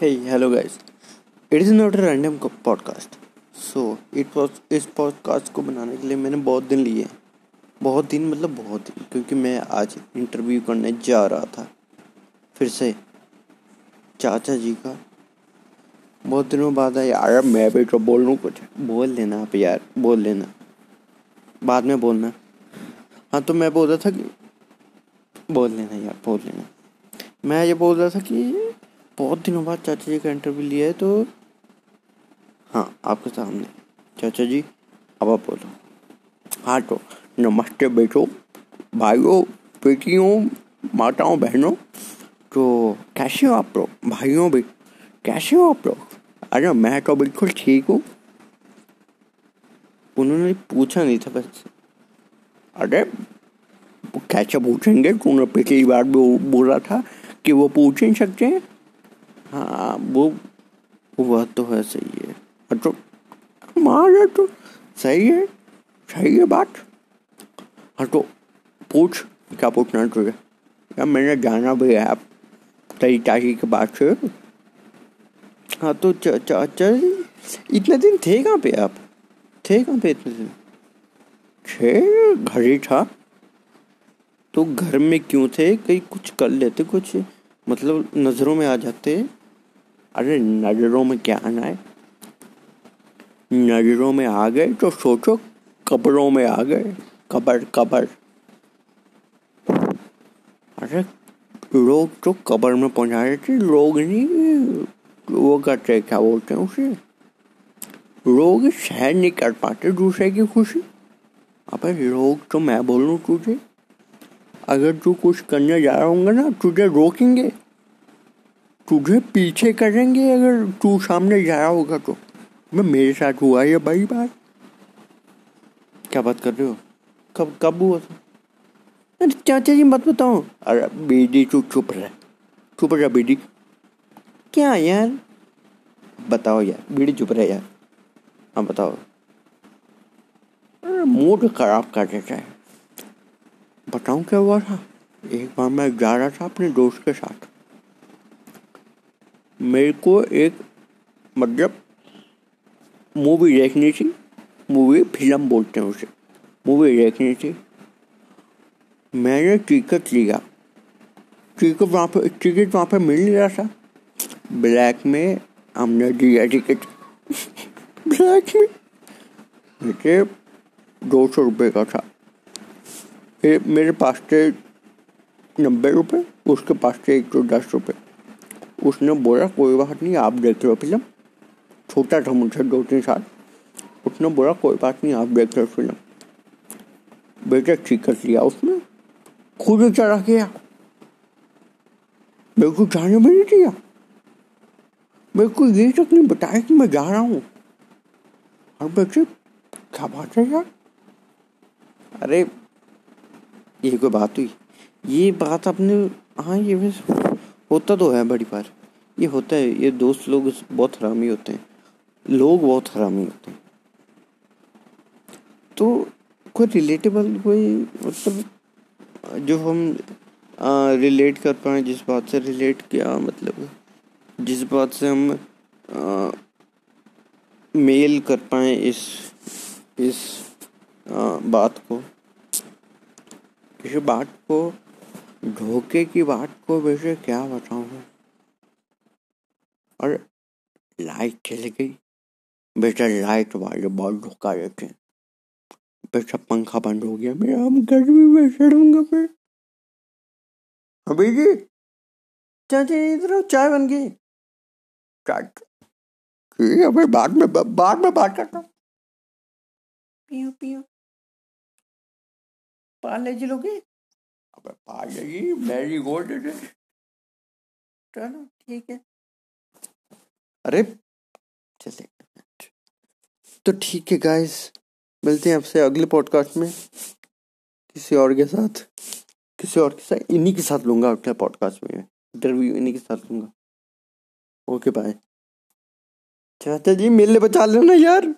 Hey, hello guys. It is not a random podcast. So, it was इस podcast को बनाने के लिए मैंने बहुत दिन लिए। बहुत दिन मतलब बहुत दिन क्योंकि मैं आज इंटरव्यू करने जा रहा था। फिर से चाचा जी का। बहुत दिनों बाद है यार मैं भी तो बोल लूँ कुछ। बोल लेना आप यार बोल लेना बाद में बोलना। हाँ तो मैं बोल रहा था कि बोल लेना यार बोल लेना मैं ये बोल रहा था कि बहुत दिनों बाद चाचा जी का इंटरव्यू लिया है तो हाँ आपके सामने। चाचा जी, अब आप बोलो। हाँ तो नमस्ते बेटो, भाइयों, बेटियों, माताओं, बहनों तो कैसे हो आप लोग? भाइयों भी, कैसे हो आप लोग? अरे, मैं तो बिल्कुल ठीक हूँ। उन्होंने पूछा नहीं था बस। अरे, कैसे पूछेंगे? तूने पिछली बार भी बोला था कि वो पूछ नहीं सकते हैं। हाँ वो वह तो है, सही है। तो मार तो सही है सही है बात। हाँ तो पूछ, क्या पूछना है तुझे? यार, मैंने जाना भी है आप तेरी चाची के पास से। हाँ तो चाचा इतने दिन थे कहाँ पे आप? थे कहाँ पे इतने दिन? छे घर ही था। तो घर में क्यों थे? कहीं कुछ कर लेते, कुछ मतलब नज़रों में आ जाते। अरे नज़रों में क्या आना है? नज़रों में आ गए तो सोचो, कब्रों में आ गए, कबर कबर। अरे लोग तो कबर में पहुँचा देते लोग नहीं, वो करते क्या बोलते हैं उसे? लोग सहन नहीं कर पाते दूसरे की खुशी। अबे लोग तो मैं बोलूँ तुझे, अगर तू कुछ करने जा रहा होगा ना, तुझे रोकेंगे। तुझे पीछे करेंगे अगर तू सामने जा रहा होगा तो। मैं मेरे साथ हुआ ये बड़ी बात। क्या बात कर रहे हो? कब कब हुआ था? अरे चाचा जी, मत बताओ। अरे बेटी, तू चुप रह। चुप रह बेटी। क्या यार? बताओ यार, बेटी चुप रह यार। हाँ बताओ। मूड खराब कर देता है। बताऊँ क्या हुआ था? एक बार मैं जा रहा था अपने दोस्त के साथ। मेरे को एक मतलब मूवी देखनी थी। मूवी फ़िल्म बोलते हैं उसे। मूवी देखनी थी। मैंने टिकट लिया। टिकट वहाँ पर टिकट वहाँ पर मिल नहीं रहा था। ब्लैक में हमने दिया टिकट ब्लैक में। मुझे दो सौ रुपये का था। मेरे पास थे नब्बे रुपये उसके पास थे एक सौ दस रुपये उसने बोला, कोई बात नहीं, आप देख लो फ़िल्म। छोटा था मुझसे दो तीन साल। उसने बोला, कोई बात नहीं, आप देख लो फ़िल्म। बेटे टिकट लिया उसने। खुद चढ़ा गया। मेरे को जाने में नहीं दिया। मेरे को ये तक नहीं बताया कि मैं जा रहा हूँ। और बेटे, क्या बात है यार? अरे, ये कोई बात हुई। ये बात अपने हाँ ये बस होता तो है बड़ी बार। ये होता है ये दोस्त लोग बहुत हरामी होते हैं। लोग बहुत हरामी होते हैं। तो कोई रिलेटेबल कोई मतलब जो हम आ, रिलेट कर पाए जिस बात से रिलेट किया मतलब जिस बात से हम आ, मेल कर पाए इस इस आ, बात को। किसी बात को धोखे की बात को वैसे क्या बताऊँ? और लाइट चली गई। बेटा लाइट वाले बहुत धोखा देते बेटा पंखा बंद हो गया। मेरा हम गर्मी में सड़ूँगा फिर। अभी जी चाचा इधर चाय बन गई। चाय अबे बाद में बाद में बात करता पियो पियो। पार्ले जी लोगे? अबे पार्ले जी मैरी गोल्ड चलो ठीक है। अरे, चले। तो ठीक है गाइस मिलते हैं आपसे अगले पॉडकास्ट में। किसी और के साथ, किसी और के साथ, इन्हीं के साथ लूँगा अगले पॉडकास्ट में। इंटरव्यू इन्हीं के साथ लूँगा। ओके बाय चाचा जी, मेले बचा लेना यार।